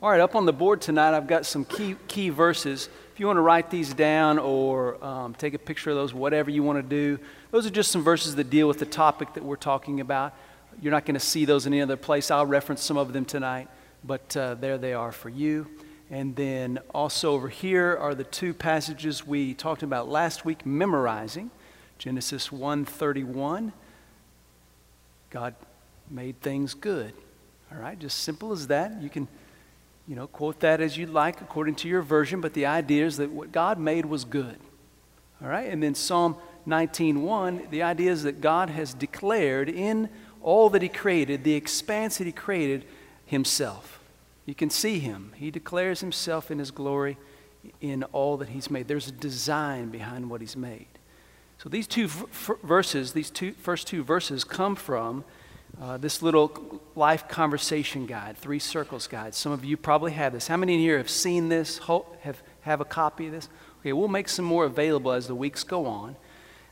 All right, up on the board tonight, I've got some key, key verses. If you want to write these down or um, take a picture of those, whatever you want to do, those are just some verses that deal with the topic that we're talking about. You're not going to see those in any other place. I'll reference some of them tonight, but uh, there they are for you. And then also over here are the two passages we talked about last week, memorizing Genesis 1:31. God made things good. All right, just simple as that. You can you know, quote that as you like according to your version, but the idea is that what God made was good. All right? And then Psalm 19:1, the idea is that God has declared in all that he created, the expanse that he created himself. You can see him. He declares himself in his glory in all that he's made. There's a design behind what he's made. So these two verses, these two first two verses come from uh, this little life conversation guide, three circles guide. Some of you probably have this. How many in here have seen this, have, have a copy of this? Okay, we'll make some more available as the weeks go on.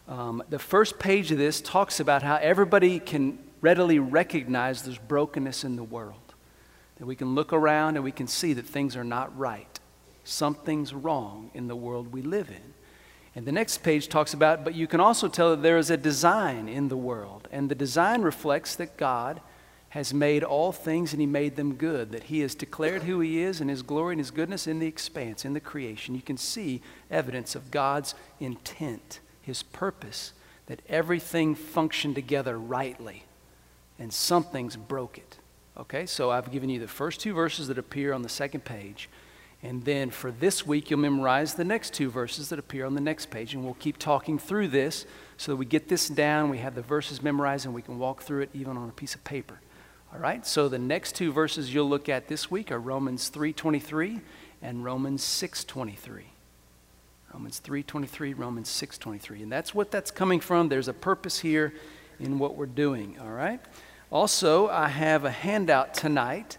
Um, the first page of this talks about how everybody can readily recognize there's brokenness in the world. That we can look around and we can see that things are not right. Something's wrong in the world we live in. And the next page talks about, but you can also tell that there is a design in the world. And the design reflects that God has made all things and He made them good, that He has declared who He is and His glory and His goodness in the expanse, in the creation. You can see evidence of God's intent, His purpose, that everything functioned together rightly and something's broke it. Okay, so I've given you the first two verses that appear on the second page. And then for this week, you'll memorize the next two verses that appear on the next page. And we'll keep talking through this so that we get this down, we have the verses memorized, and we can walk through it even on a piece of paper. All right? So the next two verses you'll look at this week are Romans 3.23 and Romans 6.23. Romans 3.23, Romans 6.23. And that's what that's coming from. There's a purpose here in what we're doing. All right? Also, I have a handout tonight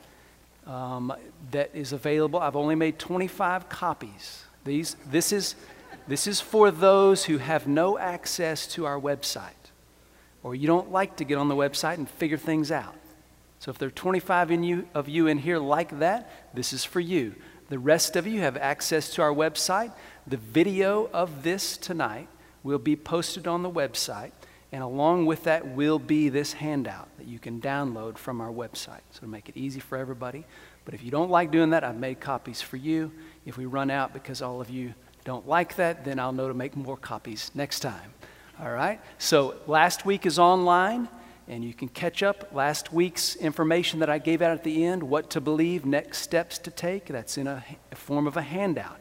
um, that is available. I've only made 25 copies. These, this, is, this is for those who have no access to our website or you don't like to get on the website and figure things out. So if there are 25 in you, of you in here like that, this is for you. The rest of you have access to our website. The video of this tonight will be posted on the website. And along with that will be this handout that you can download from our website. So to make it easy for everybody. But if you don't like doing that, I've made copies for you. If we run out because all of you don't like that, then I'll know to make more copies next time. All right? So last week is online, and you can catch up last week's information that I gave out at the end what to believe, next steps to take. That's in a, a form of a handout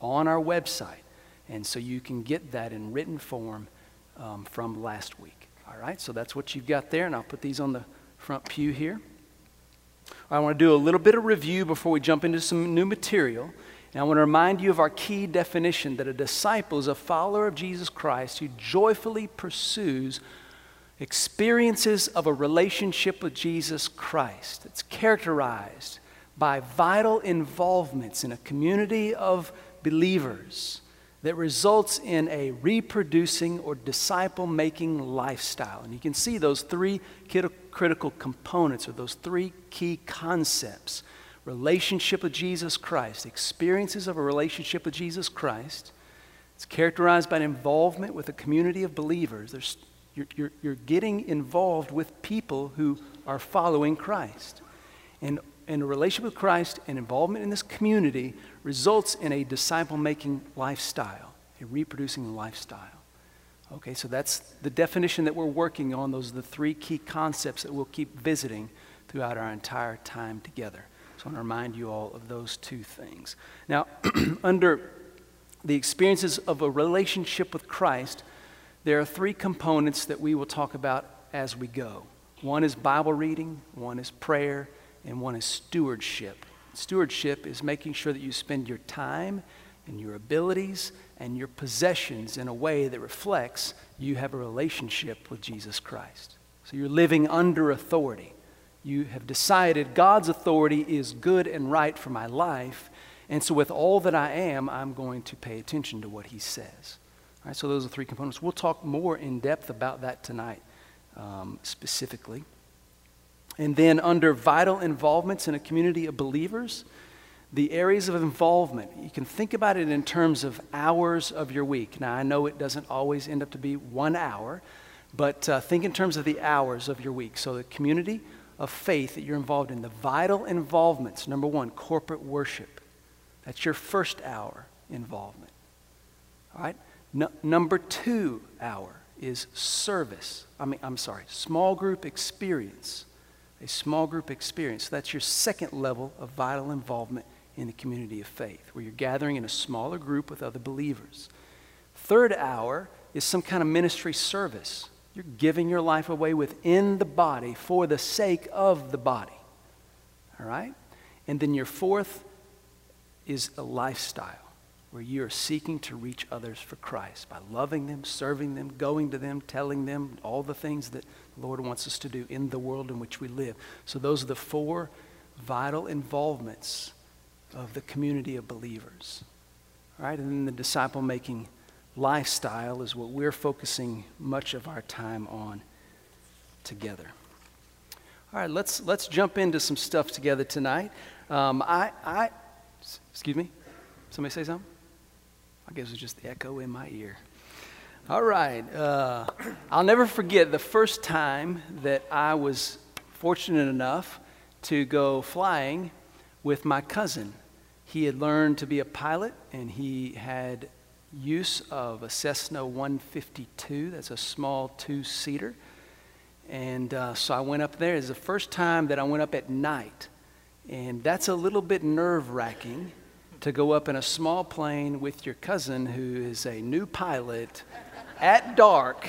on our website. And so you can get that in written form um, from last week. All right, so that's what you've got there, and I'll put these on the front pew here. I want to do a little bit of review before we jump into some new material. And I want to remind you of our key definition that a disciple is a follower of Jesus Christ who joyfully pursues experiences of a relationship with Jesus Christ. It's characterized by vital involvements in a community of believers that results in a reproducing or disciple making lifestyle. And you can see those three critical components or those three key concepts relationship with Jesus Christ, experiences of a relationship with Jesus Christ. It's characterized by an involvement with a community of believers. There's, you're, you're, you're getting involved with people who are following Christ. And and a relationship with Christ and involvement in this community results in a disciple making lifestyle, a reproducing lifestyle. Okay, so that's the definition that we're working on. Those are the three key concepts that we'll keep visiting throughout our entire time together. So I want to remind you all of those two things. Now, under the experiences of a relationship with Christ, there are three components that we will talk about as we go. One is Bible reading, one is prayer, and one is stewardship. Stewardship is making sure that you spend your time and your abilities and your possessions in a way that reflects you have a relationship with Jesus Christ. So you're living under authority. You have decided God's authority is good and right for my life, and so with all that I am, I'm going to pay attention to what He says. All right, so those are three components. We'll talk more in depth about that tonight, um, specifically. And then under vital involvements in a community of believers, the areas of involvement, you can think about it in terms of hours of your week. Now, I know it doesn't always end up to be one hour, but uh, think in terms of the hours of your week. So, the community of faith that you're involved in, the vital involvements. Number one, corporate worship. That's your first hour involvement. All right? No, number two hour is service. I mean, I'm sorry, small group experience. A small group experience. That's your second level of vital involvement in the community of faith, where you're gathering in a smaller group with other believers. Third hour is some kind of ministry service. You're giving your life away within the body for the sake of the body. All right? And then your fourth is a lifestyle where you are seeking to reach others for Christ by loving them, serving them, going to them, telling them all the things that the Lord wants us to do in the world in which we live. So, those are the four vital involvements of the community of believers. All right? And then the disciple making lifestyle is what we're focusing much of our time on together. All right, let's, let's jump into some stuff together tonight. Um, I, I, excuse me? Somebody say something? I guess it was just the echo in my ear. All right. Uh, I'll never forget the first time that I was fortunate enough to go flying with my cousin. He had learned to be a pilot and he had use of a Cessna 152. That's a small two seater. And uh, so I went up there. It's the first time that I went up at night. And that's a little bit nerve wracking to go up in a small plane with your cousin who is a new pilot at dark.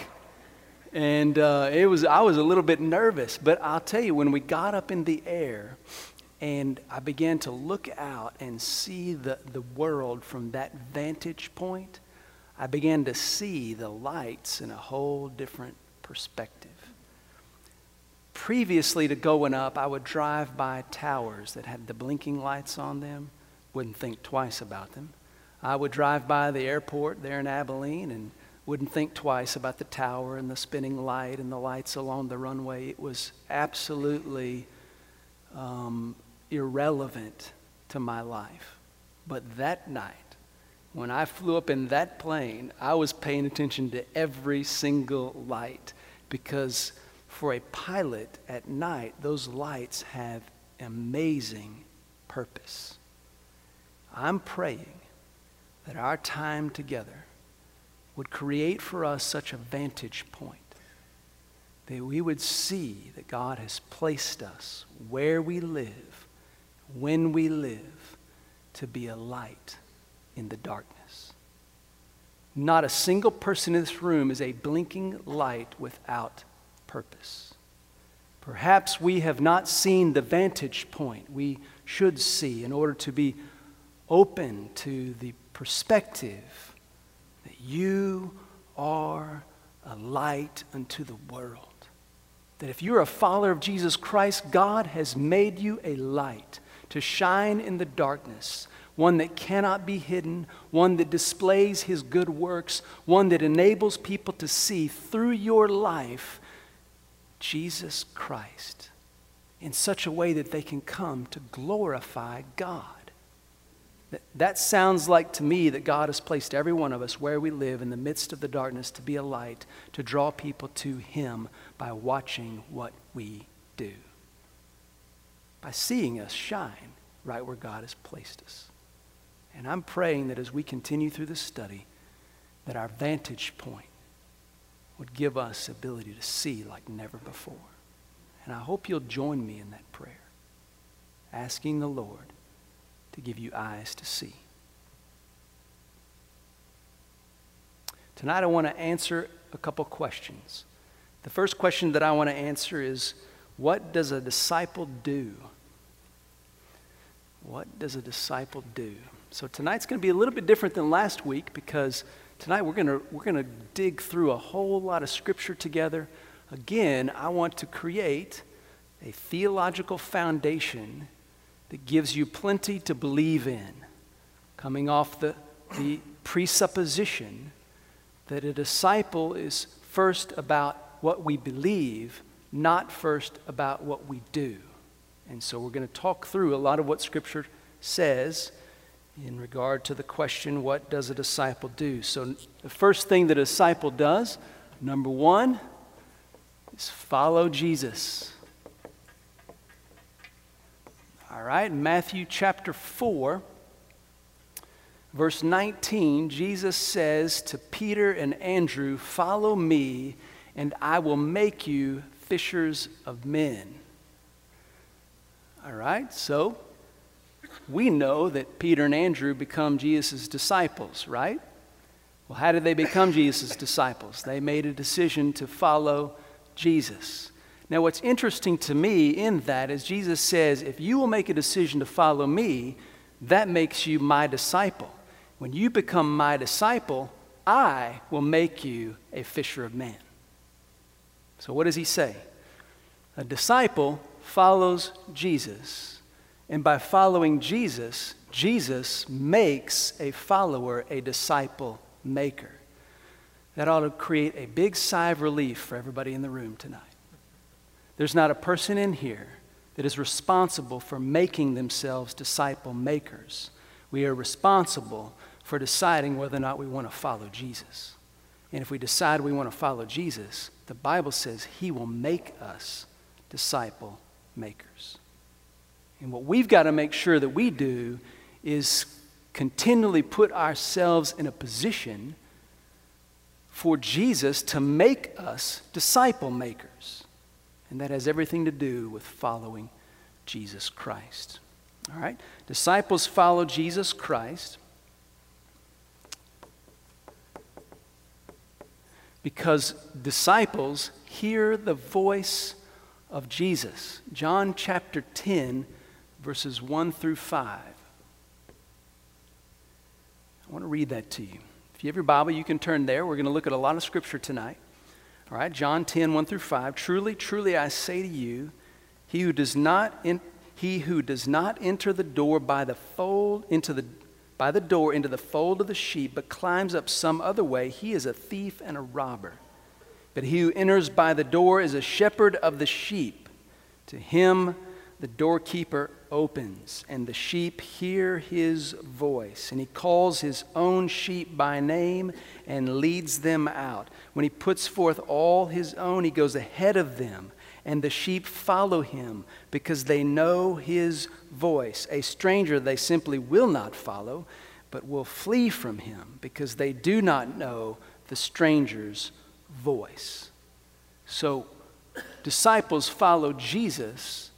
And uh, it was, I was a little bit nervous. But I'll tell you, when we got up in the air, and I began to look out and see the, the world from that vantage point. I began to see the lights in a whole different perspective. Previously to going up, I would drive by towers that had the blinking lights on them, wouldn't think twice about them. I would drive by the airport there in Abilene and wouldn't think twice about the tower and the spinning light and the lights along the runway. It was absolutely um, irrelevant to my life. But that night, when I flew up in that plane, I was paying attention to every single light because for a pilot at night, those lights have amazing purpose. I'm praying that our time together would create for us such a vantage point that we would see that God has placed us where we live when we live to be a light in the darkness. Not a single person in this room is a blinking light without purpose. Perhaps we have not seen the vantage point we should see in order to be open to the perspective you are a light unto the world. That if you're a follower of Jesus Christ, God has made you a light to shine in the darkness, one that cannot be hidden, one that displays his good works, one that enables people to see through your life Jesus Christ in such a way that they can come to glorify God. That sounds like to me that God has placed every one of us where we live in the midst of the darkness to be a light, to draw people to Him by watching what we do by seeing us shine right where God has placed us. And I'm praying that as we continue through this study, that our vantage point would give us ability to see like never before. And I hope you'll join me in that prayer, asking the Lord to give you eyes to see. Tonight I want to answer a couple questions. The first question that I want to answer is what does a disciple do what does a disciple do? So tonight's going to be a little bit different than last week because tonight we're going to we're going to dig through a whole lot of scripture together. Again, I want to create a theological foundation that gives you plenty to believe in, coming off the, the presupposition that a disciple is first about what we believe, not first about what we do. And so we're going to talk through a lot of what Scripture says in regard to the question, what does a disciple do? So, the first thing that a disciple does, number one, is follow Jesus. All right, Matthew chapter 4, verse 19, Jesus says to Peter and Andrew, Follow me, and I will make you fishers of men. All right, so we know that Peter and Andrew become Jesus' disciples, right? Well, how did they become Jesus' disciples? They made a decision to follow Jesus. Now, what's interesting to me in that is Jesus says, if you will make a decision to follow me, that makes you my disciple. When you become my disciple, I will make you a fisher of men. So, what does he say? A disciple follows Jesus. And by following Jesus, Jesus makes a follower a disciple maker. That ought to create a big sigh of relief for everybody in the room tonight. There's not a person in here that is responsible for making themselves disciple makers. We are responsible for deciding whether or not we want to follow Jesus. And if we decide we want to follow Jesus, the Bible says He will make us disciple makers. And what we've got to make sure that we do is continually put ourselves in a position for Jesus to make us disciple makers. And that has everything to do with following Jesus Christ. All right? Disciples follow Jesus Christ because disciples hear the voice of Jesus. John chapter 10, verses 1 through 5. I want to read that to you. If you have your Bible, you can turn there. We're going to look at a lot of scripture tonight. All right, John 10, 1 through 5. Truly, truly, I say to you, he who does not, in, he who does not enter the door by the fold into the by the door into the fold of the sheep, but climbs up some other way, he is a thief and a robber. But he who enters by the door is a shepherd of the sheep. To him the doorkeeper opens, and the sheep hear his voice. And he calls his own sheep by name and leads them out. When he puts forth all his own, he goes ahead of them, and the sheep follow him because they know his voice. A stranger they simply will not follow, but will flee from him because they do not know the stranger's voice. So, disciples follow Jesus,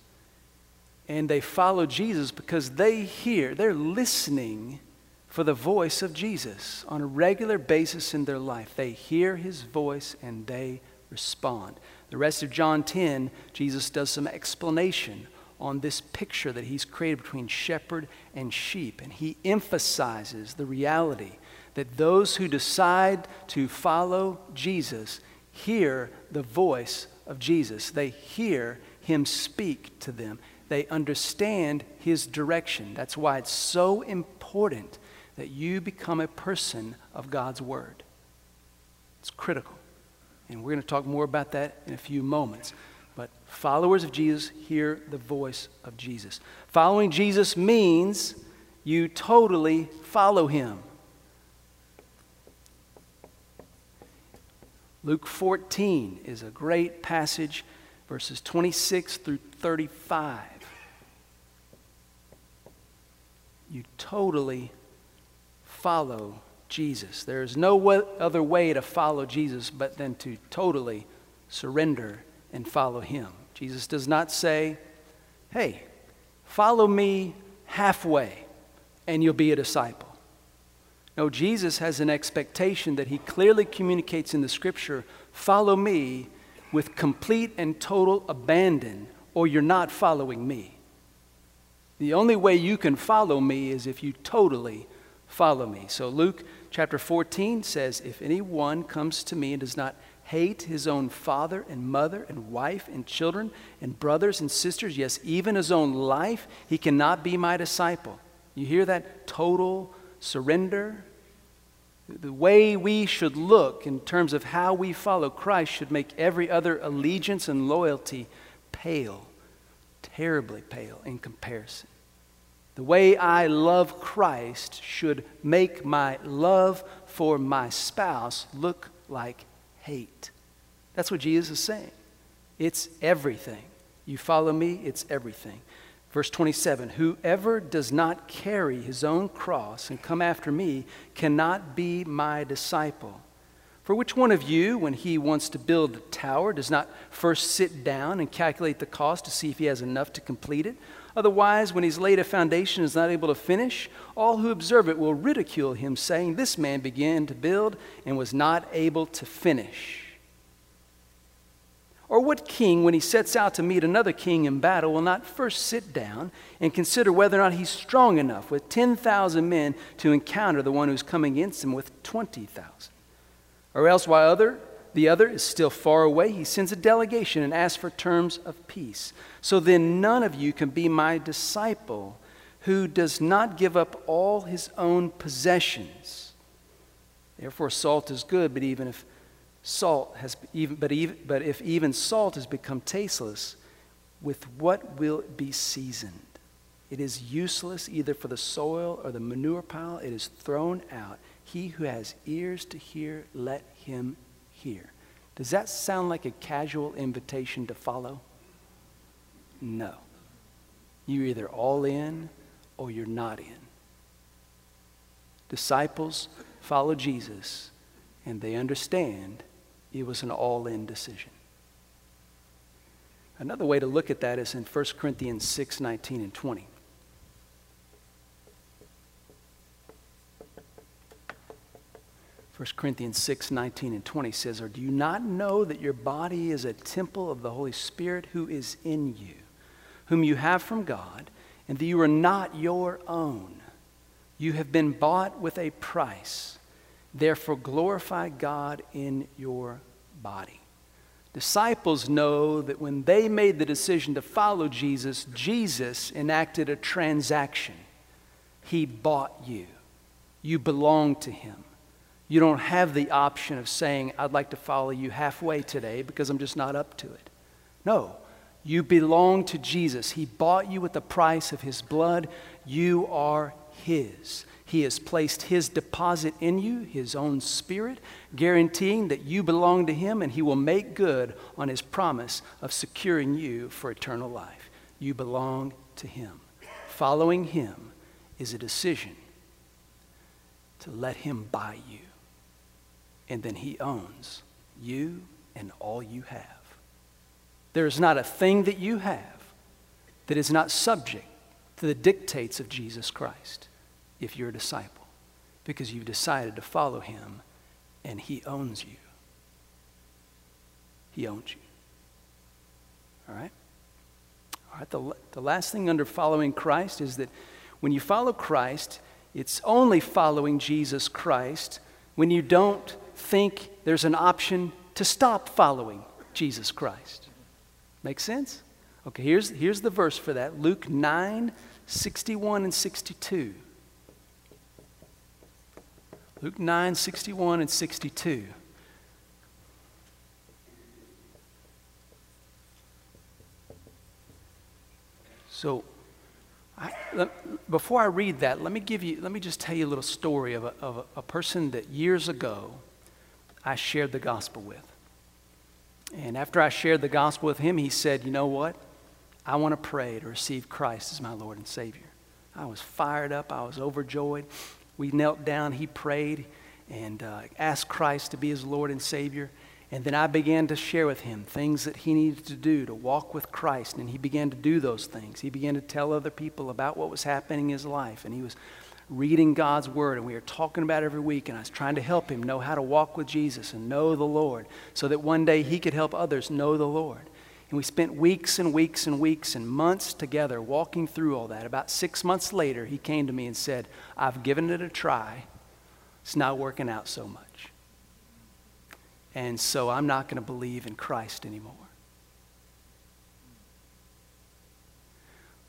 and they follow Jesus because they hear, they're listening for the voice of Jesus on a regular basis in their life. They hear his voice and they respond. The rest of John 10, Jesus does some explanation on this picture that he's created between shepherd and sheep, and he emphasizes the reality that those who decide to follow Jesus hear the voice of Jesus. They hear him speak to them. They understand his direction. That's why it's so important that you become a person of God's word. It's critical. And we're going to talk more about that in a few moments. But followers of Jesus hear the voice of Jesus. Following Jesus means you totally follow him. Luke 14 is a great passage, verses 26 through 35. You totally follow Jesus. There is no other way to follow Jesus but than to totally surrender and follow him. Jesus does not say, hey, follow me halfway and you'll be a disciple. No, Jesus has an expectation that he clearly communicates in the scripture follow me with complete and total abandon, or you're not following me. The only way you can follow me is if you totally follow me. So Luke chapter 14 says, If anyone comes to me and does not hate his own father and mother and wife and children and brothers and sisters, yes, even his own life, he cannot be my disciple. You hear that total surrender? The way we should look in terms of how we follow Christ should make every other allegiance and loyalty pale, terribly pale in comparison. The way I love Christ should make my love for my spouse look like hate. That's what Jesus is saying. It's everything. You follow me, it's everything. Verse 27 Whoever does not carry his own cross and come after me cannot be my disciple. For which one of you, when he wants to build a tower, does not first sit down and calculate the cost to see if he has enough to complete it? Otherwise, when he's laid a foundation and is not able to finish, all who observe it will ridicule him, saying, This man began to build and was not able to finish. Or what king, when he sets out to meet another king in battle, will not first sit down and consider whether or not he's strong enough with 10,000 men to encounter the one who's coming against him with 20,000? Or else, while other, the other is still far away, he sends a delegation and asks for terms of peace. So then, none of you can be my disciple who does not give up all his own possessions. Therefore, salt is good, but even if salt has even but, even, but if even salt has become tasteless, with what will it be seasoned? It is useless either for the soil or the manure pile. It is thrown out. He who has ears to hear, let him hear. Does that sound like a casual invitation to follow? No. You're either all in or you're not in. Disciples follow Jesus and they understand it was an all in decision. Another way to look at that is in 1 Corinthians 6 19 and 20. First Corinthians 6, 19 and 20 says, Or do you not know that your body is a temple of the Holy Spirit who is in you, whom you have from God, and that you are not your own? You have been bought with a price. Therefore, glorify God in your body. Disciples know that when they made the decision to follow Jesus, Jesus enacted a transaction. He bought you, you belong to Him. You don't have the option of saying, I'd like to follow you halfway today because I'm just not up to it. No, you belong to Jesus. He bought you with the price of His blood. You are His. He has placed His deposit in you, His own Spirit, guaranteeing that you belong to Him and He will make good on His promise of securing you for eternal life. You belong to Him. Following Him is a decision to let Him buy you, and then He owns you and all you have. There is not a thing that you have that is not subject to the dictates of Jesus Christ if you're a disciple because you've decided to follow him and he owns you. He owns you. All right? All right, the, the last thing under following Christ is that when you follow Christ, it's only following Jesus Christ when you don't think there's an option to stop following Jesus Christ. Make sense? Okay, here's, here's the verse for that Luke 9 61 and 62. Luke 9, 61 and 62. So, I, let, before I read that, let me give you, let me just tell you a little story of a, of a, a person that years ago I shared the gospel with. And after I shared the gospel with him, he said, You know what? I want to pray to receive Christ as my Lord and Savior. I was fired up, I was overjoyed. We knelt down, he prayed, and uh, asked Christ to be his Lord and Savior. And then I began to share with him things that he needed to do to walk with Christ. And he began to do those things. He began to tell other people about what was happening in his life. And he was reading God's Word. And we were talking about every week. And I was trying to help him know how to walk with Jesus and know the Lord so that one day he could help others know the Lord. And we spent weeks and weeks and weeks and months together walking through all that. About six months later, he came to me and said, I've given it a try. It's not working out so much. And so I'm not going to believe in Christ anymore.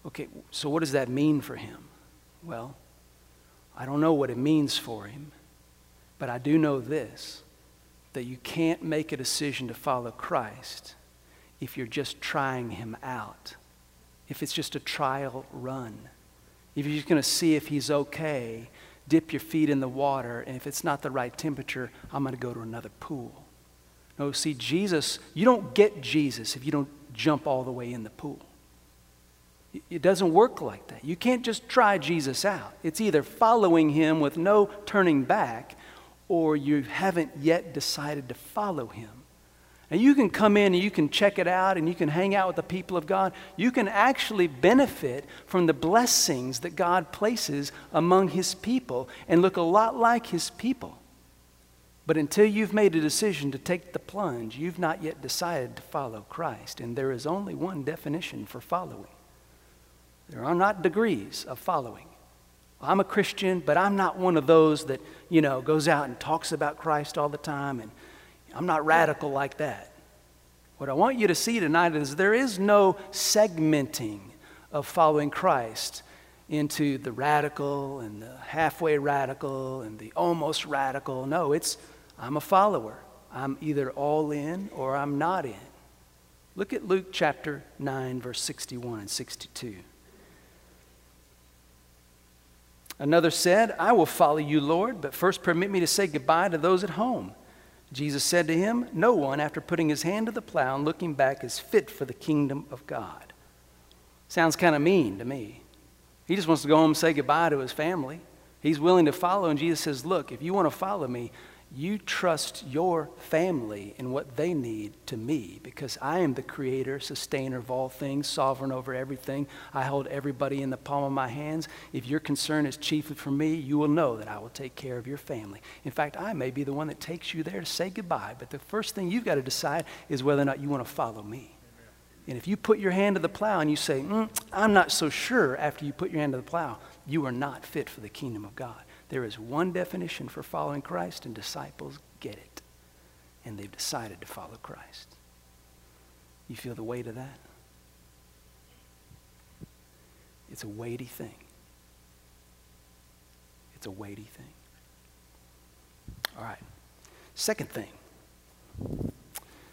Okay, so what does that mean for him? Well, I don't know what it means for him, But I do know this that you can't make a decision to follow Christ if you're just trying him out, if it's just a trial run, if you're just going to see if he's okay, dip your feet in the water, and if it's not the right temperature, I'm going to go to another pool. No, see, Jesus, you don't get Jesus if you don't jump all the way in the pool. It doesn't work like that. You can't just try Jesus out. It's either following him with no turning back, or you haven't yet decided to follow him. And you can come in and you can check it out and you can hang out with the people of God. You can actually benefit from the blessings that God places among his people and look a lot like his people. But until you've made a decision to take the plunge, you've not yet decided to follow Christ. And there is only one definition for following there are not degrees of following. I'm a Christian, but I'm not one of those that, you know, goes out and talks about Christ all the time, and I'm not radical like that. What I want you to see tonight is there is no segmenting of following Christ into the radical and the halfway radical and the almost radical. No, it's I'm a follower. I'm either all in or I'm not in. Look at Luke chapter 9, verse 61 and 62. Another said, I will follow you, Lord, but first permit me to say goodbye to those at home. Jesus said to him, No one, after putting his hand to the plow and looking back, is fit for the kingdom of God. Sounds kind of mean to me. He just wants to go home and say goodbye to his family. He's willing to follow, and Jesus says, Look, if you want to follow me, you trust your family and what they need to me because I am the creator, sustainer of all things, sovereign over everything. I hold everybody in the palm of my hands. If your concern is chiefly for me, you will know that I will take care of your family. In fact, I may be the one that takes you there to say goodbye, but the first thing you've got to decide is whether or not you want to follow me. And if you put your hand to the plow and you say, mm, I'm not so sure after you put your hand to the plow, you are not fit for the kingdom of God. There is one definition for following Christ, and disciples get it. And they've decided to follow Christ. You feel the weight of that? It's a weighty thing. It's a weighty thing. All right. Second thing.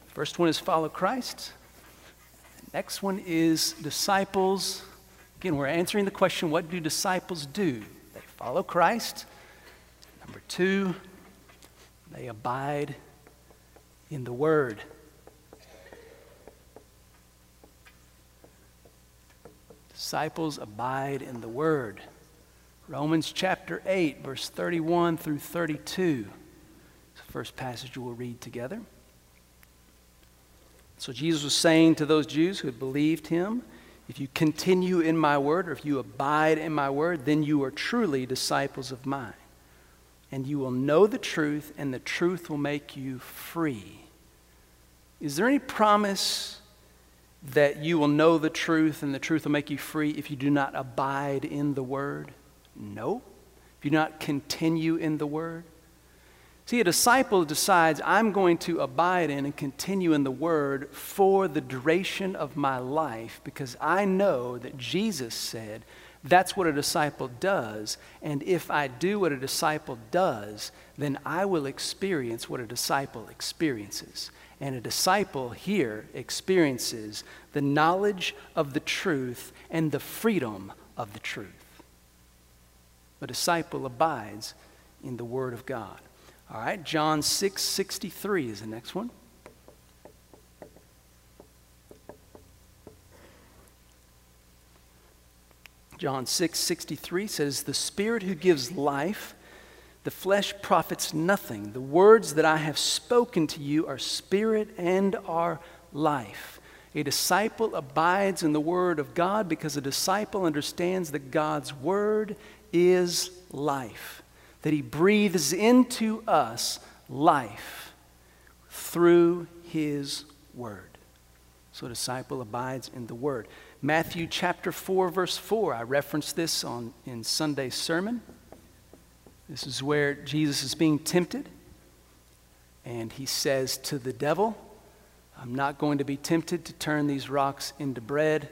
First one is follow Christ. Next one is disciples. Again, we're answering the question what do disciples do? Follow Christ. Number two, they abide in the Word. Disciples abide in the Word. Romans chapter 8, verse 31 through 32. It's the first passage we'll read together. So Jesus was saying to those Jews who had believed him, if you continue in my word, or if you abide in my word, then you are truly disciples of mine. And you will know the truth, and the truth will make you free. Is there any promise that you will know the truth and the truth will make you free if you do not abide in the word? No. If you do not continue in the word? See, a disciple decides, I'm going to abide in and continue in the Word for the duration of my life because I know that Jesus said that's what a disciple does. And if I do what a disciple does, then I will experience what a disciple experiences. And a disciple here experiences the knowledge of the truth and the freedom of the truth. A disciple abides in the Word of God. All right, John 6 63 is the next one. John 6 63 says, The Spirit who gives life, the flesh profits nothing. The words that I have spoken to you are spirit and are life. A disciple abides in the Word of God because a disciple understands that God's Word is life that He breathes into us life through His Word. So a disciple abides in the Word. Matthew chapter 4, verse 4. I referenced this on, in Sunday's sermon. This is where Jesus is being tempted. And he says to the devil, I'm not going to be tempted to turn these rocks into bread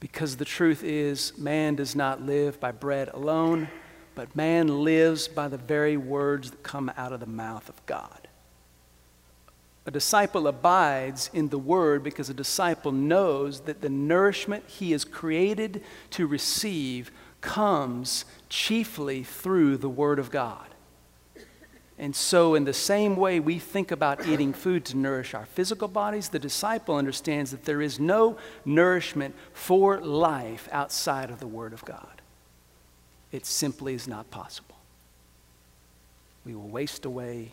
because the truth is, man does not live by bread alone, but man lives by the very words that come out of the mouth of God. A disciple abides in the word because a disciple knows that the nourishment he is created to receive comes chiefly through the word of God. And so, in the same way we think about eating food to nourish our physical bodies, the disciple understands that there is no nourishment for life outside of the Word of God. It simply is not possible. We will waste away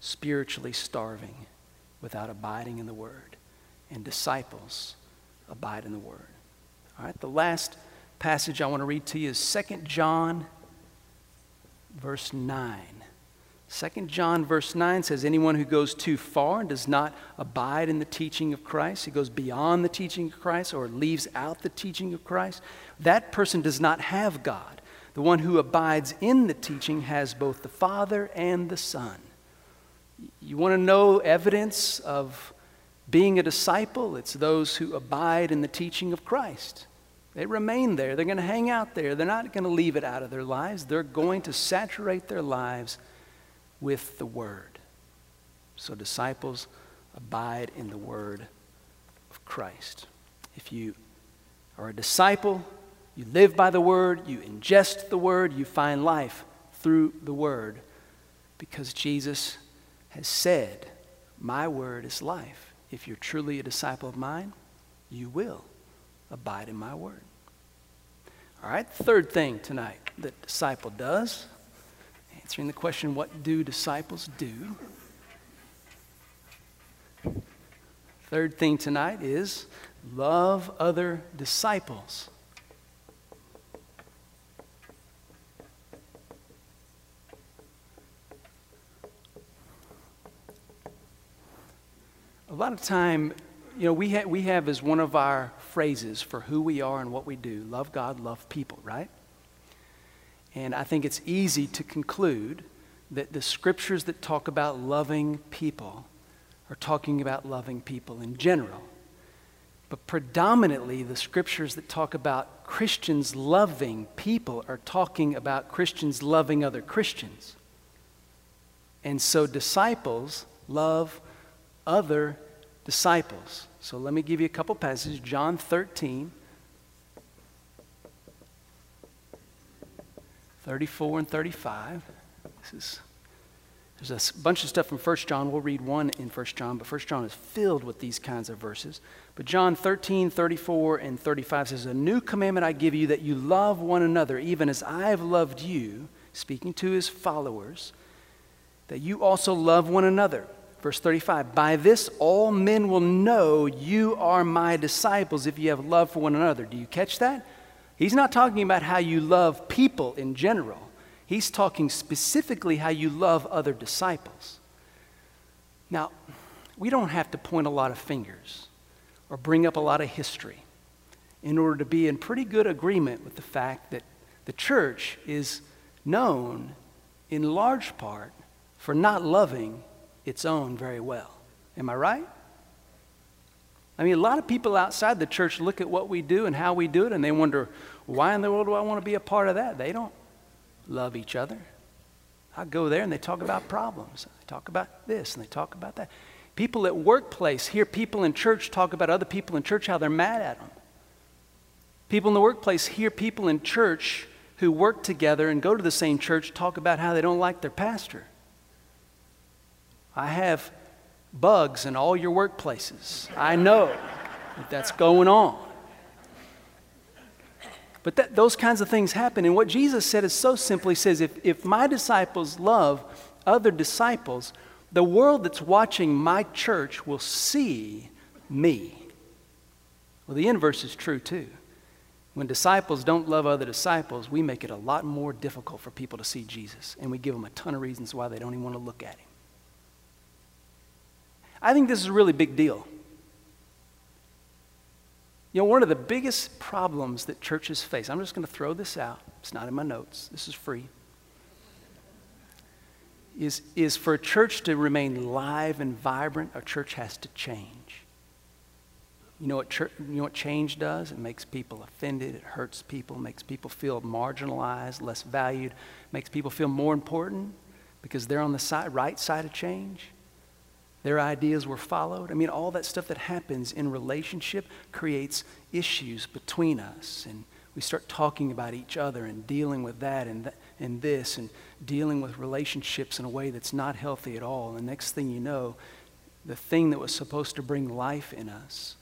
spiritually starving without abiding in the Word. And disciples abide in the Word. All right, the last passage I want to read to you is 2 John, verse 9. 2 John, verse 9 says, Anyone who goes too far and does not abide in the teaching of Christ, he goes beyond the teaching of Christ or leaves out the teaching of Christ, that person does not have God. The one who abides in the teaching has both the Father and the Son. You want to know evidence of being a disciple? It's those who abide in the teaching of Christ. They remain there. They're going to hang out there. They're not going to leave it out of their lives. They're going to saturate their lives with the Word. So, disciples abide in the Word of Christ. If you are a disciple, you live by the Word, you ingest the Word, you find life through the Word because Jesus has said, My Word is life. If you're truly a disciple of mine, you will abide in my Word. All right, third thing tonight that disciple does answering the question what do disciples do? Third thing tonight is love other disciples. A lot of time, you know, we, ha- we have as one of our phrases for who we are and what we do love God, love people, right? And I think it's easy to conclude that the scriptures that talk about loving people are talking about loving people in general. But predominantly, the scriptures that talk about Christians loving people are talking about Christians loving other Christians. And so, disciples love other disciples. So, let me give you a couple passages. John 13, 34 and 35. This is there's a bunch of stuff from 1 John. We'll read one in 1 John, but 1 John is filled with these kinds of verses. But John 13, 34, and 35 says, A new commandment I give you that you love one another, even as I have loved you, speaking to his followers, that you also love one another. Verse 35 By this all men will know you are my disciples if you have love for one another. Do you catch that? He's not talking about how you love people in general, he's talking specifically how you love other disciples. Now, we don't have to point a lot of fingers or bring up a lot of history in order to be in pretty good agreement with the fact that the church is known in large part for not loving its own very well. Am I right? I mean, a lot of people outside the church look at what we do and how we do it, and they wonder, why in the world do I want to be a part of that? They don't love each other. I go there and they talk about problems. They talk about this and they talk about that. People at workplace hear people in church talk about other people in church, how they're mad at them. People in the workplace hear people in church who work together and go to the same church talk about how they don't like their pastor. I have bugs in all your workplaces. I know that that's going on. But that, those kinds of things happen. And what Jesus said is so simple. He says, if, if my disciples love other disciples, the world that's watching my church will see me. Well, the inverse is true too. When disciples don't love other disciples, we make it a lot more difficult for people to see Jesus, and we give them a ton of reasons why they don't even want to look at him. I think this is a really big deal. You know, one of the biggest problems that churches face, I'm just going to throw this out, it's not in my notes, this is free, is, is for a church to remain live and vibrant, a church has to change. You know what, church, you know what change does? It makes people offended, it hurts people, makes people feel marginalized, less valued, makes people feel more important because they're on the side, right side of change. Their ideas were followed. I mean, all that stuff that happens in relationship creates issues between us. And we start talking about each other and dealing with that and, th- and this and dealing with relationships in a way that's not healthy at all. And the next thing you know, the thing that was supposed to bring life in us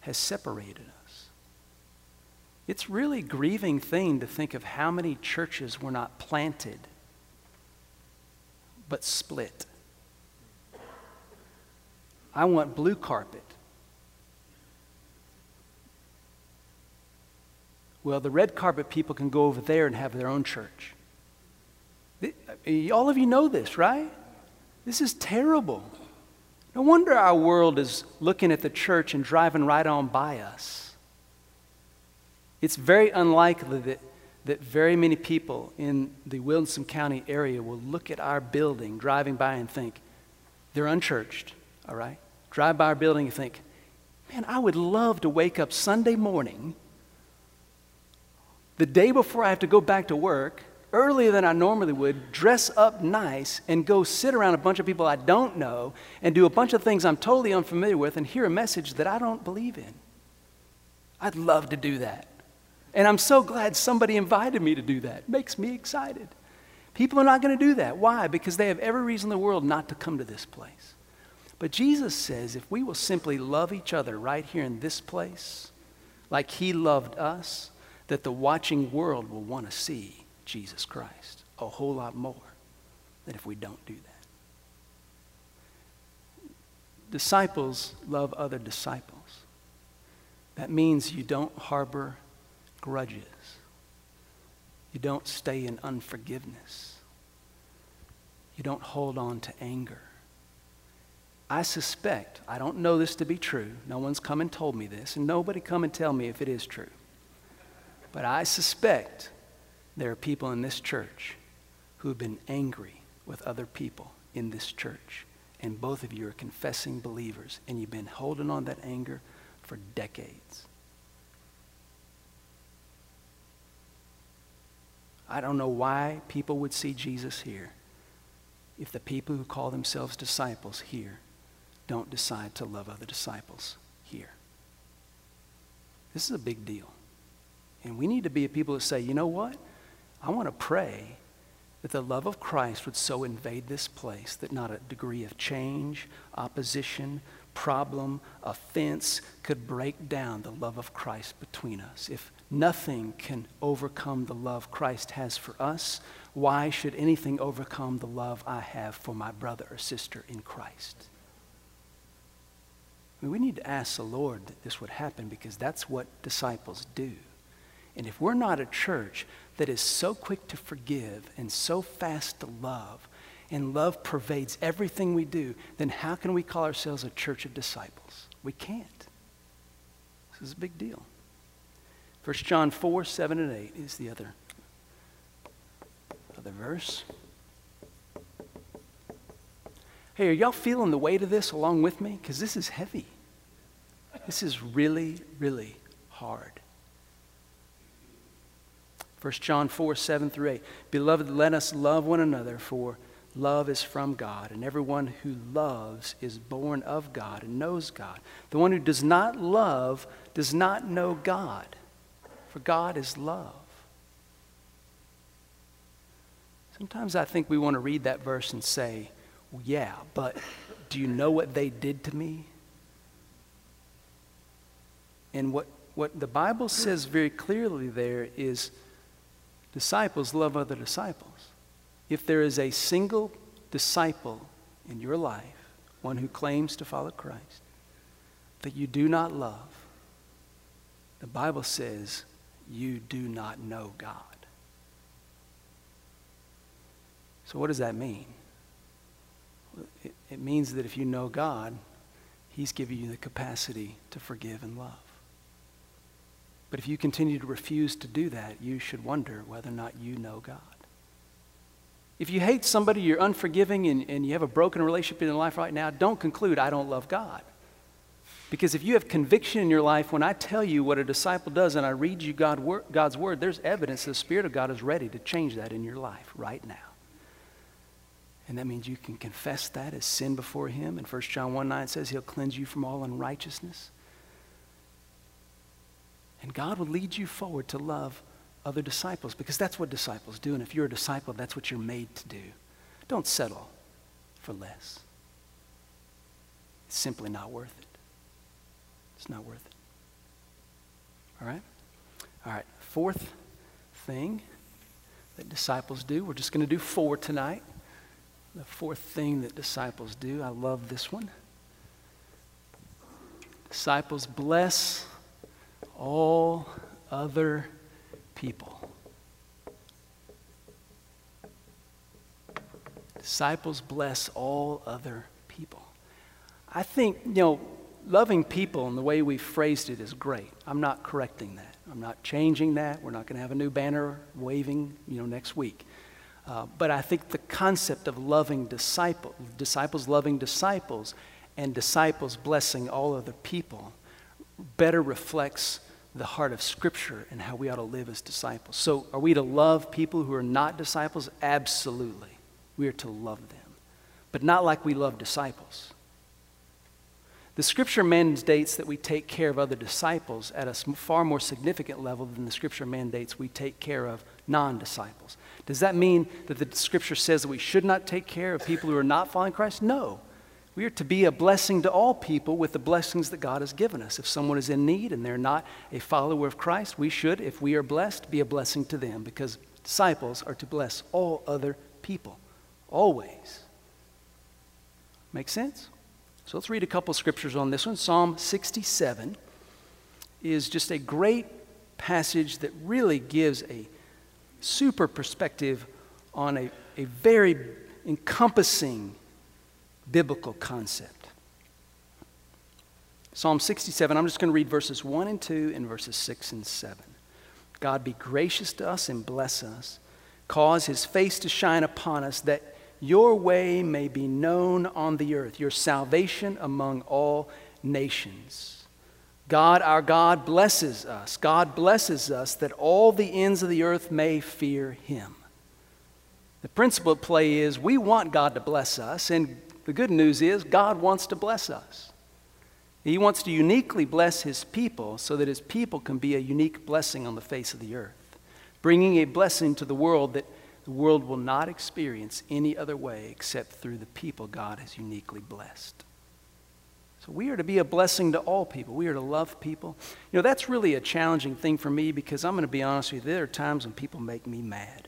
has separated us. It's really grieving thing to think of how many churches were not planted but split. I want blue carpet. Well, the red carpet people can go over there and have their own church. Uh, all of you know this, right? This is terrible. No wonder our world is looking at the church and driving right on by us. It's very unlikely that, that very many people in the Williamson County area will look at our building driving by and think, they're unchurched, all right? Drive by our building and think, man, I would love to wake up Sunday morning, the day before I have to go back to work, earlier than I normally would, dress up nice, and go sit around a bunch of people I don't know and do a bunch of things I'm totally unfamiliar with and hear a message that I don't believe in. I'd love to do that. And I'm so glad somebody invited me to do that. It makes me excited. People are not going to do that. Why? Because they have every reason in the world not to come to this place. But Jesus says if we will simply love each other right here in this place, like He loved us, that the watching world will want to see Jesus Christ a whole lot more than if we don't do that. Disciples love other disciples. That means you don't harbor grudges. You don't stay in unforgiveness. You don't hold on to anger. I suspect, I don't know this to be true. No one's come and told me this, and nobody come and tell me if it is true. But I suspect there are people in this church who have been angry with other people in this church. And both of you are confessing believers, and you've been holding on that anger for decades. I don't know why people would see Jesus here if the people who call themselves disciples here don't decide to love other disciples here. This is a big deal. And we need to be a people that say, you know what? I want to pray that the love of Christ would so invade this place that not a degree of change, opposition, problem, offense could break down the love of Christ between us. If nothing can overcome the love Christ has for us, why should anything overcome the love I have for my brother or sister in Christ? I mean, we need to ask the Lord that this would happen because that's what disciples do. And if we're not a church that is so quick to forgive and so fast to love, and love pervades everything we do, then how can we call ourselves a church of disciples? We can't. This is a big deal. 1 John 4, 7 and 8 is the other, other verse. Hey, are y'all feeling the weight of this along with me? Because this is heavy. This is really, really hard. 1 John 4, 7 through 8. Beloved, let us love one another, for love is from God, and everyone who loves is born of God and knows God. The one who does not love does not know God, for God is love. Sometimes I think we want to read that verse and say, yeah, but do you know what they did to me? And what, what the Bible says very clearly there is disciples love other disciples. If there is a single disciple in your life, one who claims to follow Christ, that you do not love, the Bible says you do not know God. So, what does that mean? It, it means that if you know God, He's given you the capacity to forgive and love. But if you continue to refuse to do that, you should wonder whether or not you know God. If you hate somebody, you're unforgiving, and, and you have a broken relationship in your life right now, don't conclude, I don't love God. Because if you have conviction in your life, when I tell you what a disciple does and I read you God, God's word, there's evidence the Spirit of God is ready to change that in your life right now. And that means you can confess that as sin before Him. And 1 John 1 9 says He'll cleanse you from all unrighteousness. And God will lead you forward to love other disciples because that's what disciples do. And if you're a disciple, that's what you're made to do. Don't settle for less. It's simply not worth it. It's not worth it. All right? All right. Fourth thing that disciples do, we're just going to do four tonight. The fourth thing that disciples do, I love this one. Disciples bless all other people. Disciples bless all other people. I think, you know, loving people and the way we phrased it is great. I'm not correcting that. I'm not changing that. We're not going to have a new banner waving, you know, next week. Uh, but I think the concept of loving disciples, disciples loving disciples, and disciples blessing all other people better reflects the heart of Scripture and how we ought to live as disciples. So, are we to love people who are not disciples? Absolutely. We are to love them, but not like we love disciples. The scripture mandates that we take care of other disciples at a far more significant level than the scripture mandates we take care of non disciples. Does that mean that the scripture says that we should not take care of people who are not following Christ? No. We are to be a blessing to all people with the blessings that God has given us. If someone is in need and they're not a follower of Christ, we should, if we are blessed, be a blessing to them because disciples are to bless all other people, always. Make sense? So let's read a couple scriptures on this one. Psalm 67 is just a great passage that really gives a super perspective on a, a very encompassing biblical concept. Psalm 67, I'm just going to read verses 1 and 2 and verses 6 and 7. God be gracious to us and bless us, cause his face to shine upon us that your way may be known on the earth, your salvation among all nations. God, our God, blesses us. God blesses us that all the ends of the earth may fear him. The principle at play is we want God to bless us, and the good news is God wants to bless us. He wants to uniquely bless his people so that his people can be a unique blessing on the face of the earth, bringing a blessing to the world that the world will not experience any other way except through the people God has uniquely blessed. So we are to be a blessing to all people. We are to love people. You know, that's really a challenging thing for me because I'm going to be honest with you, there are times when people make me mad.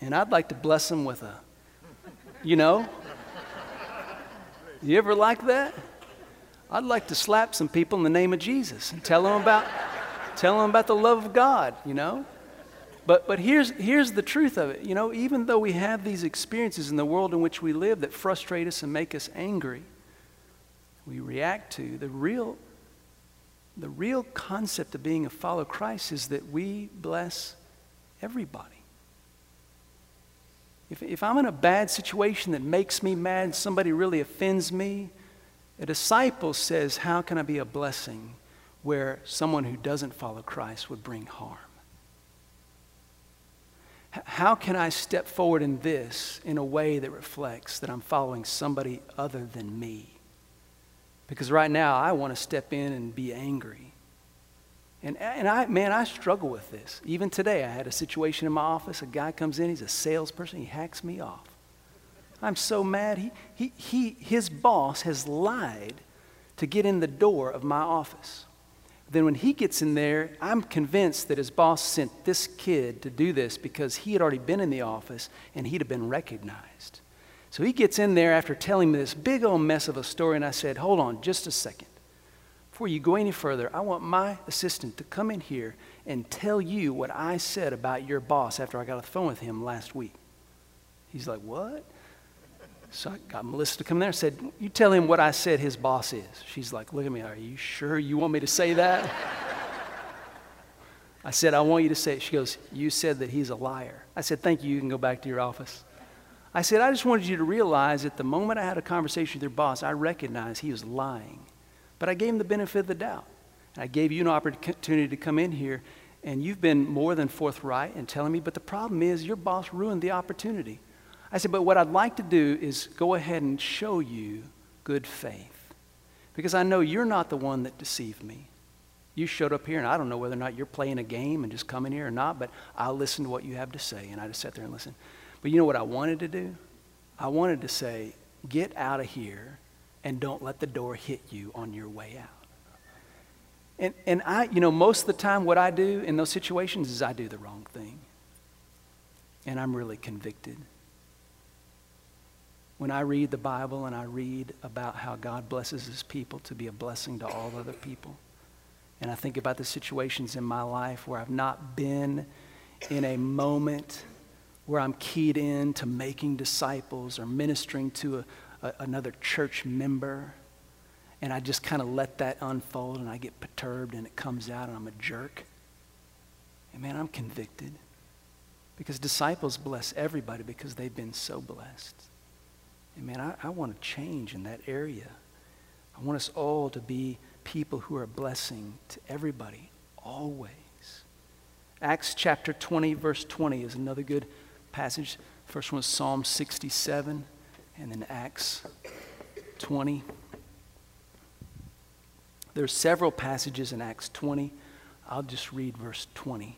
And I'd like to bless them with a, you know, you ever like that? I'd like to slap some people in the name of Jesus and tell them about, tell them about the love of God, you know? But, but here's, here's the truth of it. You know, even though we have these experiences in the world in which we live that frustrate us and make us angry, we react to, the real, the real concept of being a follower of Christ is that we bless everybody. If, if I'm in a bad situation that makes me mad, somebody really offends me, a disciple says, How can I be a blessing where someone who doesn't follow Christ would bring harm? How can I step forward in this in a way that reflects that I'm following somebody other than me? Because right now I want to step in and be angry. And, and I, man, I struggle with this. Even today, I had a situation in my office. A guy comes in, he's a salesperson, he hacks me off. I'm so mad. He, he, he, his boss has lied to get in the door of my office. Then, when he gets in there, I'm convinced that his boss sent this kid to do this because he had already been in the office and he'd have been recognized. So he gets in there after telling me this big old mess of a story, and I said, Hold on just a second. Before you go any further, I want my assistant to come in here and tell you what I said about your boss after I got off the phone with him last week. He's like, What? So I got Melissa to come there and said, You tell him what I said his boss is. She's like, Look at me, are you sure you want me to say that? I said, I want you to say it. She goes, You said that he's a liar. I said, Thank you, you can go back to your office. I said, I just wanted you to realize that the moment I had a conversation with your boss, I recognized he was lying. But I gave him the benefit of the doubt. And I gave you an opportunity to come in here, and you've been more than forthright in telling me, but the problem is your boss ruined the opportunity. I said, but what I'd like to do is go ahead and show you good faith. Because I know you're not the one that deceived me. You showed up here, and I don't know whether or not you're playing a game and just coming here or not, but I'll listen to what you have to say. And I just sat there and listened. But you know what I wanted to do? I wanted to say, get out of here and don't let the door hit you on your way out. And, and I, you know, most of the time, what I do in those situations is I do the wrong thing. And I'm really convicted. When I read the Bible and I read about how God blesses his people to be a blessing to all other people, and I think about the situations in my life where I've not been in a moment where I'm keyed in to making disciples or ministering to a, a, another church member, and I just kind of let that unfold and I get perturbed and it comes out and I'm a jerk. And man, I'm convicted. Because disciples bless everybody because they've been so blessed. And man, I, I want to change in that area. I want us all to be people who are a blessing to everybody, always. Acts chapter 20, verse 20 is another good passage. First one is Psalm 67, and then Acts 20. There are several passages in Acts 20. I'll just read verse 20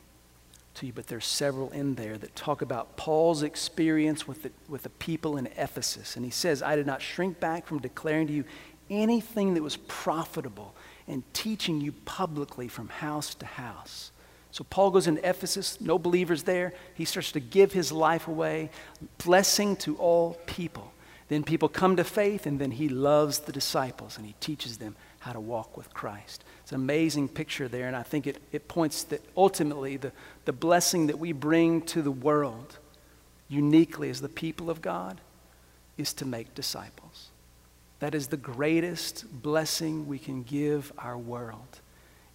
to you, but there's several in there that talk about Paul's experience with the, with the people in Ephesus. And he says, I did not shrink back from declaring to you anything that was profitable and teaching you publicly from house to house. So Paul goes into Ephesus, no believers there. He starts to give his life away, blessing to all people. Then people come to faith, and then he loves the disciples and he teaches them how to walk with Christ. It's an amazing picture there, and I think it, it points that ultimately the, the blessing that we bring to the world uniquely as the people of God is to make disciples. That is the greatest blessing we can give our world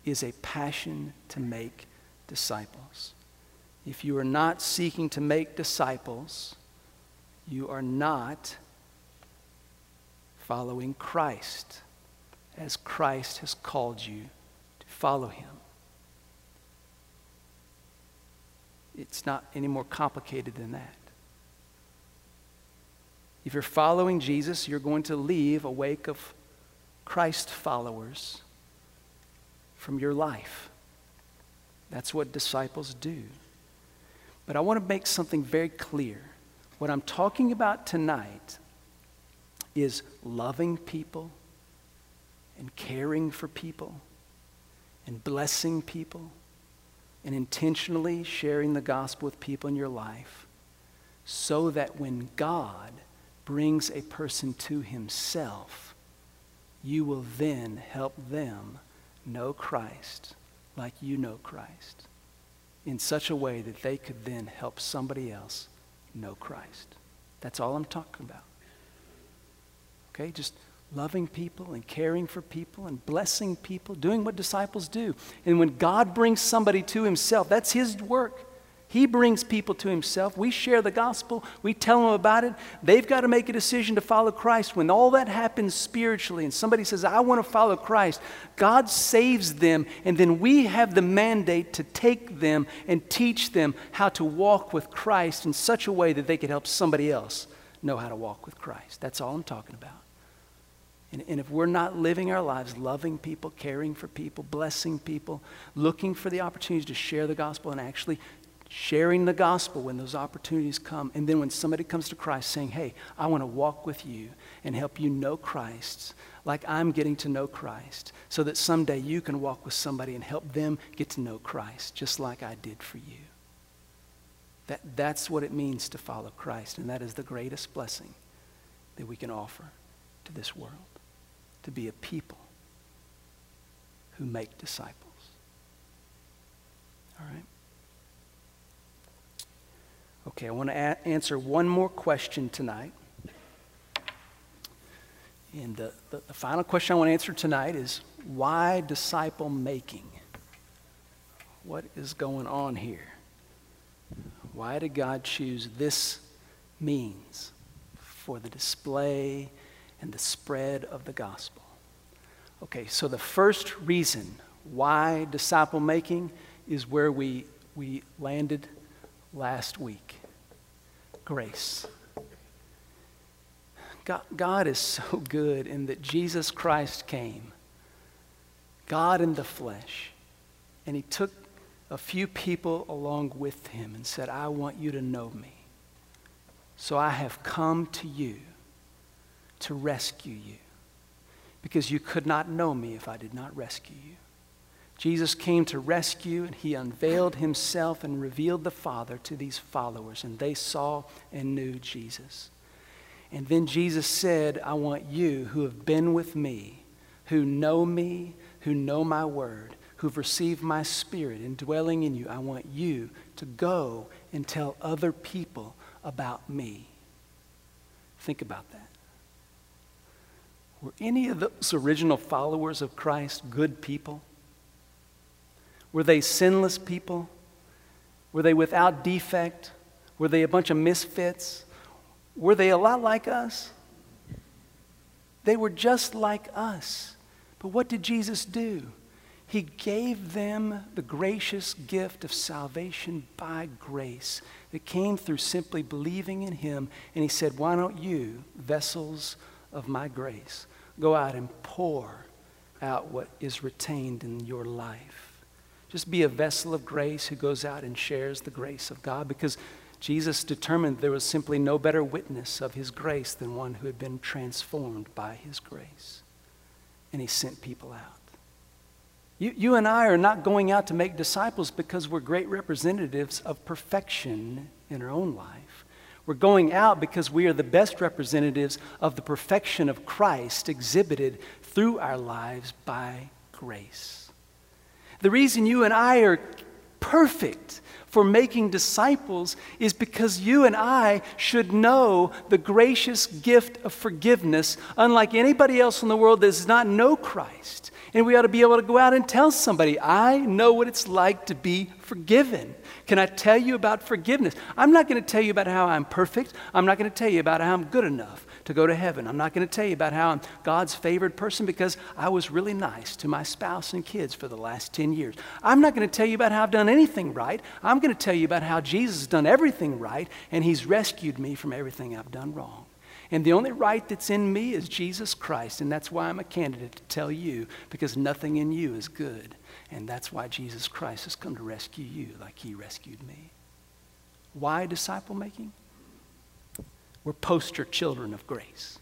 is a passion to make disciples. If you are not seeking to make disciples, you are not following Christ as Christ has called you to follow him. It's not any more complicated than that. If you're following Jesus, you're going to leave a wake of Christ followers from your life. That's what disciples do. But I want to make something very clear. What I'm talking about tonight is loving people and caring for people and blessing people and intentionally sharing the gospel with people in your life so that when God brings a person to himself, you will then help them know Christ like you know Christ in such a way that they could then help somebody else know Christ. That's all I'm talking about. Okay, just loving people and caring for people and blessing people, doing what disciples do. And when God brings somebody to himself, that's his work. He brings people to himself. We share the gospel. We tell them about it. They've got to make a decision to follow Christ. When all that happens spiritually and somebody says, I want to follow Christ, God saves them. And then we have the mandate to take them and teach them how to walk with Christ in such a way that they could help somebody else know how to walk with Christ. That's all I'm talking about. And, and, if we're not living our lives loving people, caring for people, blessing people, looking for the opportunities to share the gospel and actually sharing the gospel when those opportunities come, and then when somebody comes to Christ saying, Hey, I want to walk with you and help you know Christ like I'm getting to know Christ, so that someday you can walk with somebody and help them get to know Christ, just like I did for you. That, that's what it means to follow Christ, and that is the greatest blessing that we can offer to this world to be a people who make disciples. All right? Okay, I want to a- answer one more question tonight. And the, the, the, final question I want to answer tonight is why disciple making? What is going on here? Why did God choose this means for the display and the spread of the gospel. Okay, so the first reason why disciple making is where we, we landed last week grace. God, God is so good in that Jesus Christ came, God in the flesh, and He took a few people along with Him and said, I want you to know me. So I have come to you to rescue you because you could not know me if I did not rescue you. Jesus came to rescue, and he unveiled himself and revealed the Father to these followers, and they saw and knew Jesus. And then Jesus said, I want you who have been with me, who know me, who know my word, who've received my spirit indwelling in you, I want you to go and tell other people about me. Think about that. Were any of those original followers of Christ good people? Were they sinless people? Were they without defect? Were they a bunch of misfits? Were they a lot like us? They were just like us. But what did Jesus do? He gave them the gracious gift of salvation by grace that came through simply believing in Him. And He said, Why don't you, vessels of my grace, go out and pour out what is retained in your life? Just be a vessel of grace who goes out and shares the grace of God because Jesus determined there was simply no better witness of his grace than one who had been transformed by his grace. And he sent people out. You, you and I are not going out to make disciples because we're great representatives of perfection in our own life. We're going out because we are the best representatives of the perfection of Christ exhibited through our lives by grace. The reason you and I are perfect for making disciples is because you and I should know the gracious gift of forgiveness, unlike anybody else in the world that does not know Christ. And we ought to be able to go out and tell somebody, I know what it's like to be forgiven. Can I tell you about forgiveness? I'm not going to tell you about how I'm perfect. I'm not going to tell you about how I'm good enough to go to heaven. I'm not going to tell you about how I'm God's favored person because I was really nice to my spouse and kids for the last 10 years. I'm not going to tell you about how I've done anything right. I'm going to tell you about how Jesus has done everything right and he's rescued me from everything I've done wrong. And the only right that's in me is Jesus Christ, and that's why I'm a candidate to tell you because nothing in you is good. And that's why Jesus Christ has come to rescue you like he rescued me. Why disciple making? We're poster children of grace,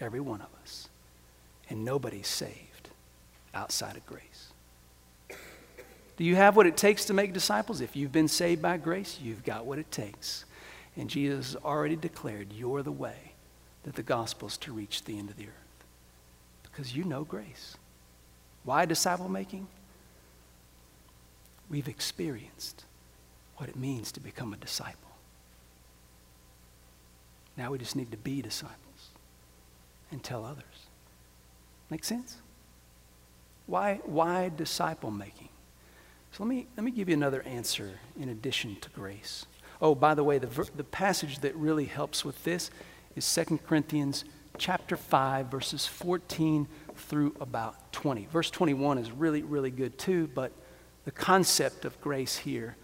every one of us. And nobody's saved outside of grace. Do you have what it takes to make disciples? If you've been saved by grace, you've got what it takes. And Jesus has already declared you're the way that the gospel's to reach the end of the earth. Because you know grace. Why disciple making? We've experienced what it means to become a disciple. Now we just need to be disciples and tell others. Make sense? Why, why disciple making? So let me, let me give you another answer in addition to grace. Oh, by the way, the, the passage that really helps with this is 2 Corinthians chapter 5, verses 14 through about 20. Verse 21 is really, really good too, but the concept of grace here,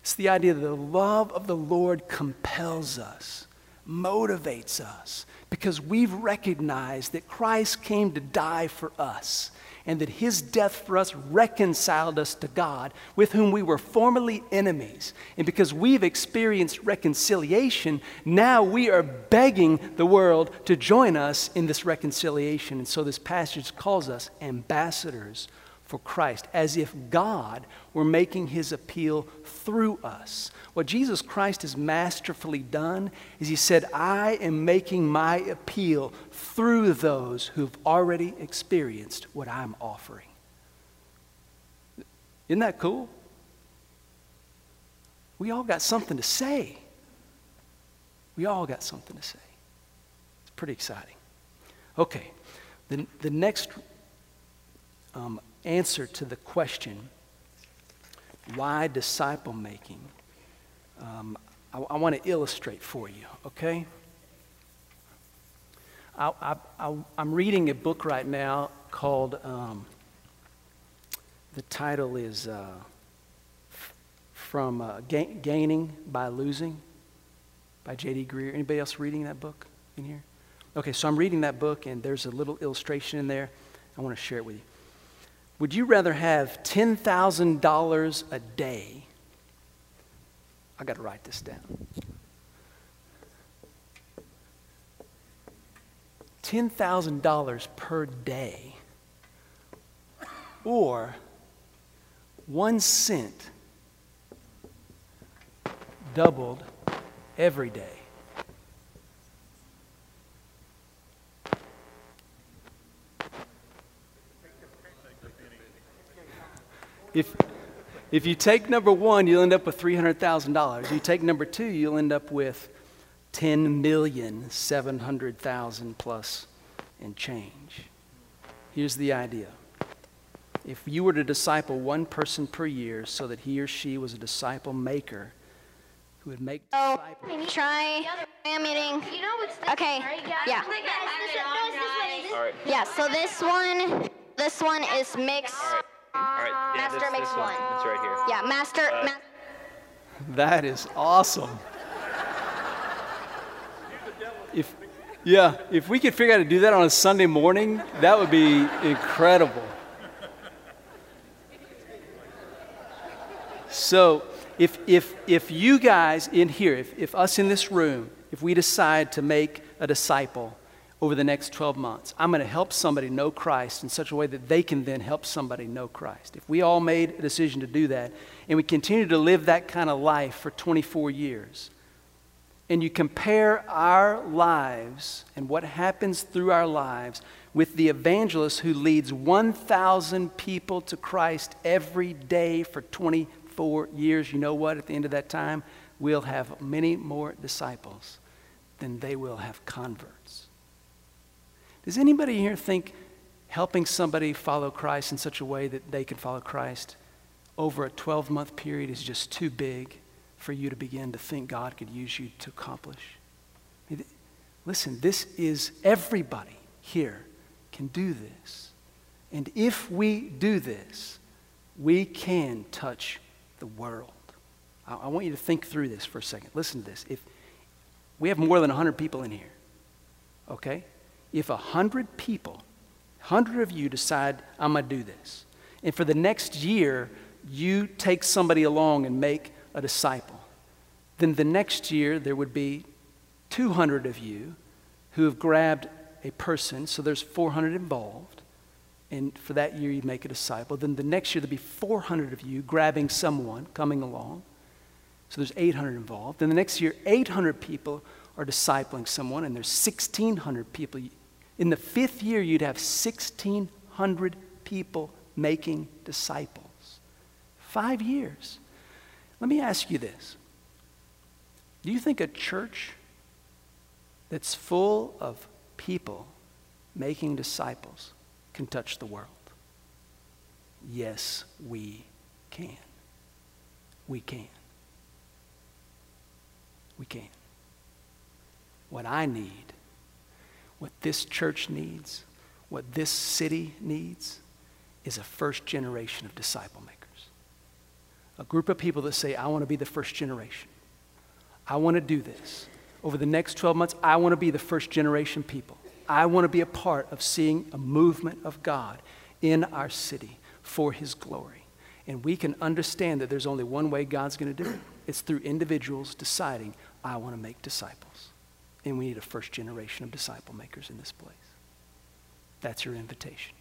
it's the idea that the love of the Lord compels us motivates us because we've recognized that Christ came to die for us and that his death for us reconciled us to God, with whom we were formerly enemies. And because we've experienced reconciliation, now we are begging the world to join us in this reconciliation. And so this passage calls us ambassadors for Christ, as if God were making his appeal through us. What Jesus Christ has masterfully done is he said, I am making my appeal through those who've already experienced what I'm offering. Isn't that cool? We all got something to say. We all got something to say. It's pretty exciting. Okay, the, the next um, answer to the question, why disciple making, um, I, I want to illustrate for you, okay? I, am reading a book right now called, um, the title is uh, From uh, Ga- Gaining by Losing by J.D. Greear. Anybody else reading that book in here? Okay, so I'm reading that book, and there's a little illustration in there. I want to share it with you. Would you rather have $10,000 a day? I got to write this down. $10,000 per day or one cent doubled every day. If, if you take number one, you'll end up with $300,000. You take number two, you'll end up with 10,700,000 plus and change. Here's the idea. If you were to disciple one person per year so that he or she was a disciple maker, who would make oh, try am meeting. Okay. Yeah. Yeah. So this one, this one is mix. All right. Yeah, master this, mix this one. It's right here. Yeah. Master. Uh, ma- that is awesome. If, yeah, if we could figure out how to do that on a Sunday morning, that would be incredible. So, if, if, if you guys in here, if, if us in this room, if we decide to make a disciple over the next 12 months, I'm going to help somebody know Christ in such a way that they can then help somebody know Christ. If we all made a decision to do that and we continue to live that kind of life for 24 years, and you compare our lives and what happens through our lives with the evangelist who leads 1,000 people to Christ every day for 24 years, you know what? At the end of that time, we'll have many more disciples than they will have converts. Does anybody here think helping somebody follow Christ in such a way that they can follow Christ over a 12 month period is just too big? for you to begin to think God could use you to accomplish. Listen, this is everybody here can do this. And if we do this, we can touch the world. I, I want you to think through this for a second. Listen to this. If we have more than 100 people in here, okay? If a 100 people, 100 of you decide, I'm going to do this, and for the next year, you take somebody along and make a disciple. Then the next year, there would be 200 of you who have grabbed a person, so there's 400 involved. And for that year, you make a disciple. Then the next year, there'll be 400 of you grabbing someone, coming along. So there's 800 involved. Then the next year, 800 people are discipling someone, and there's 1,600 people. In the fifth year, you'd have 1,600 people making disciples. Five years. Let me ask you this Do you think a church that's full of people making disciples can touch the world? Yes, we can. We can. We can. What I need, what this church needs, what this city needs, is a first generation of disciple makers a group of people that say, I want to be the first generation. I want to do this. Over the next 12 months, I want to be the first generation people. I want to be a part of seeing a movement of God in our city for His glory. And we can understand that there's only one way God's going to do it it's through individuals deciding, I want to make disciples. And we need a first generation of disciple makers in this place. That's your invitation.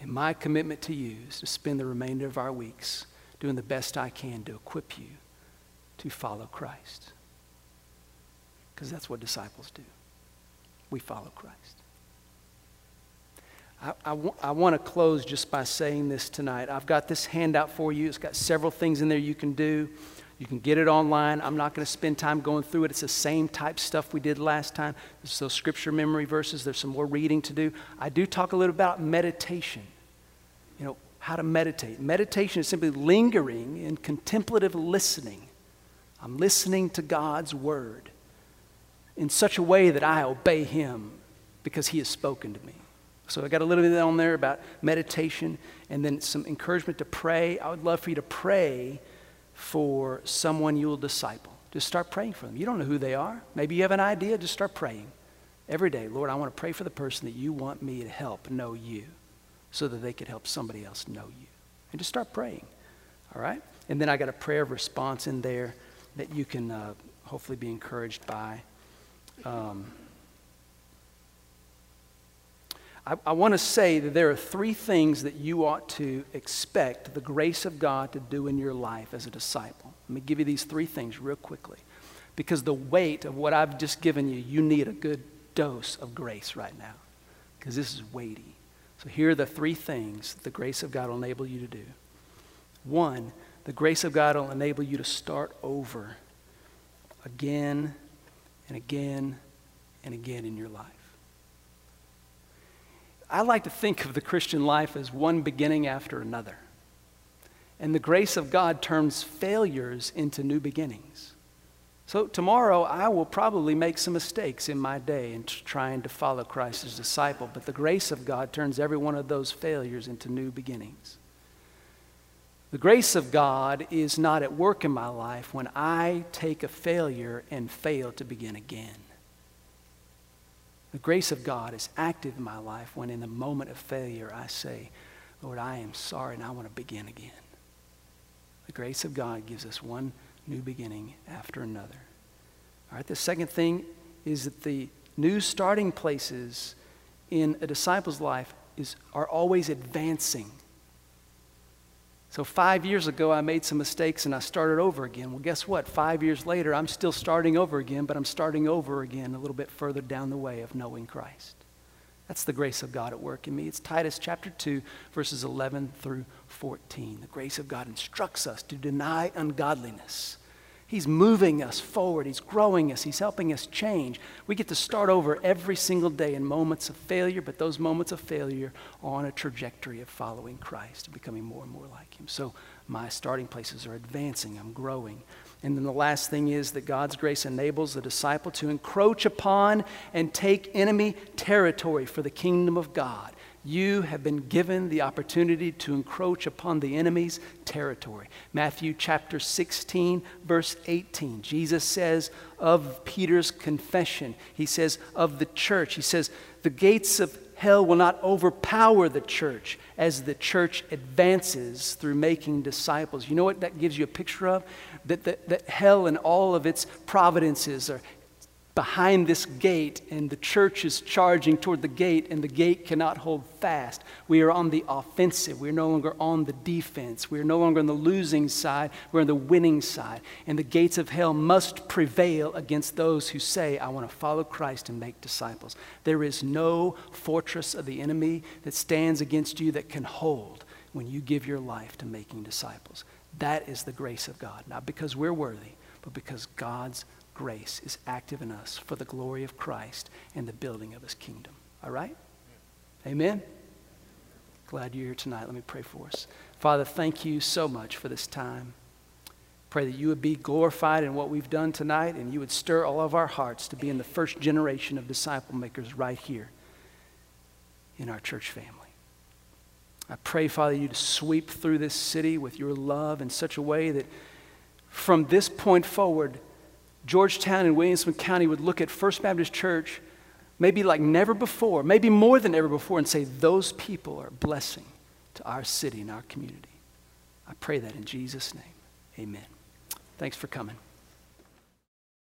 And my commitment to you is to spend the remainder of our weeks doing the best I can to equip you to follow Christ. Because that's what disciples do. We follow Christ. I, I, w- I want to close just by saying this tonight. I've got this handout for you. It's got several things in there you can do. You can get it online. I'm not going to spend time going through it. It's the same type stuff we did last time. There's those scripture memory verses. There's some more reading to do. I do talk a little about meditation. You know, how to meditate. Meditation is simply lingering in contemplative listening I'm listening to God's word in such a way that I obey Him because He has spoken to me. So I got a little bit on there about meditation and then some encouragement to pray. I would love for you to pray for someone you will disciple. Just start praying for them. You don't know who they are. Maybe you have an idea. Just start praying every day. Lord, I want to pray for the person that you want me to help know you so that they could help somebody else know you. And just start praying. All right? And then I got a prayer of response in there that you can uh, hopefully be encouraged by. Um, I, I want to say that there are three things that you ought to expect the grace of God to do in your life as a disciple. Let me give you these three things real quickly. Because the weight of what I've just given you, you need a good dose of grace right now. Because this is weighty. So here are the three things that the grace of God will enable you to do. One, the grace of God will enable you to start over again and again and again in your life. I like to think of the Christian life as one beginning after another. And the grace of God turns failures into new beginnings. So tomorrow I will probably make some mistakes in my day in trying to follow Christ as disciple, but the grace of God turns every one of those failures into new beginnings. The grace of God is not at work in my life when I take a failure and fail to begin again. The grace of God is active in my life when, in the moment of failure, I say, Lord, I am sorry and I want to begin again. The grace of God gives us one new beginning after another. All right, the second thing is that the new starting places in a disciple's life is, are always advancing. So, five years ago, I made some mistakes and I started over again. Well, guess what? Five years later, I'm still starting over again, but I'm starting over again a little bit further down the way of knowing Christ. That's the grace of God at work in me. It's Titus chapter 2, verses 11 through 14. The grace of God instructs us to deny ungodliness He's moving us forward. He's growing us. He's helping us change. We get to start over every single day in moments of failure, but those moments of failure are on a trajectory of following Christ and becoming more and more like Him. So my starting places are advancing. I'm growing. And then the last thing is that God's grace enables the disciple to encroach upon and take enemy territory for the kingdom of God you have been given the opportunity to encroach upon the enemy's territory. Matthew chapter 16, verse 18. Jesus says of Peter's confession, he says of the church, he says, the gates of hell will not overpower the church as the church advances through making disciples. You know what that gives you a picture of? That, that, that hell and all of its providences are behind this gate, and the church is charging toward the gate, and the gate cannot hold fast. We are on the offensive. We're no longer on the defense. We're no longer on the losing side. We're on the winning side. And the gates of hell must prevail against those who say, I want to follow Christ and make disciples. There is no fortress of the enemy that stands against you that can hold when you give your life to making disciples. That is the grace of God, not because we're worthy, but because God's grace is active in us for the glory of Christ and the building of his kingdom. All right? Amen? Glad you're here tonight. Let me pray for us. Father, thank you so much for this time. Pray that you would be glorified in what we've done tonight and you would stir all of our hearts to be in the first generation of disciple makers right here in our church family. I pray, Father, you to sweep through this city with your love in such a way that from this point forward, Georgetown and Williamson County would look at First Baptist Church maybe like never before, maybe more than ever before, and say, Those people are a blessing to our city and our community. I pray that in Jesus' name. Amen. Thanks for coming.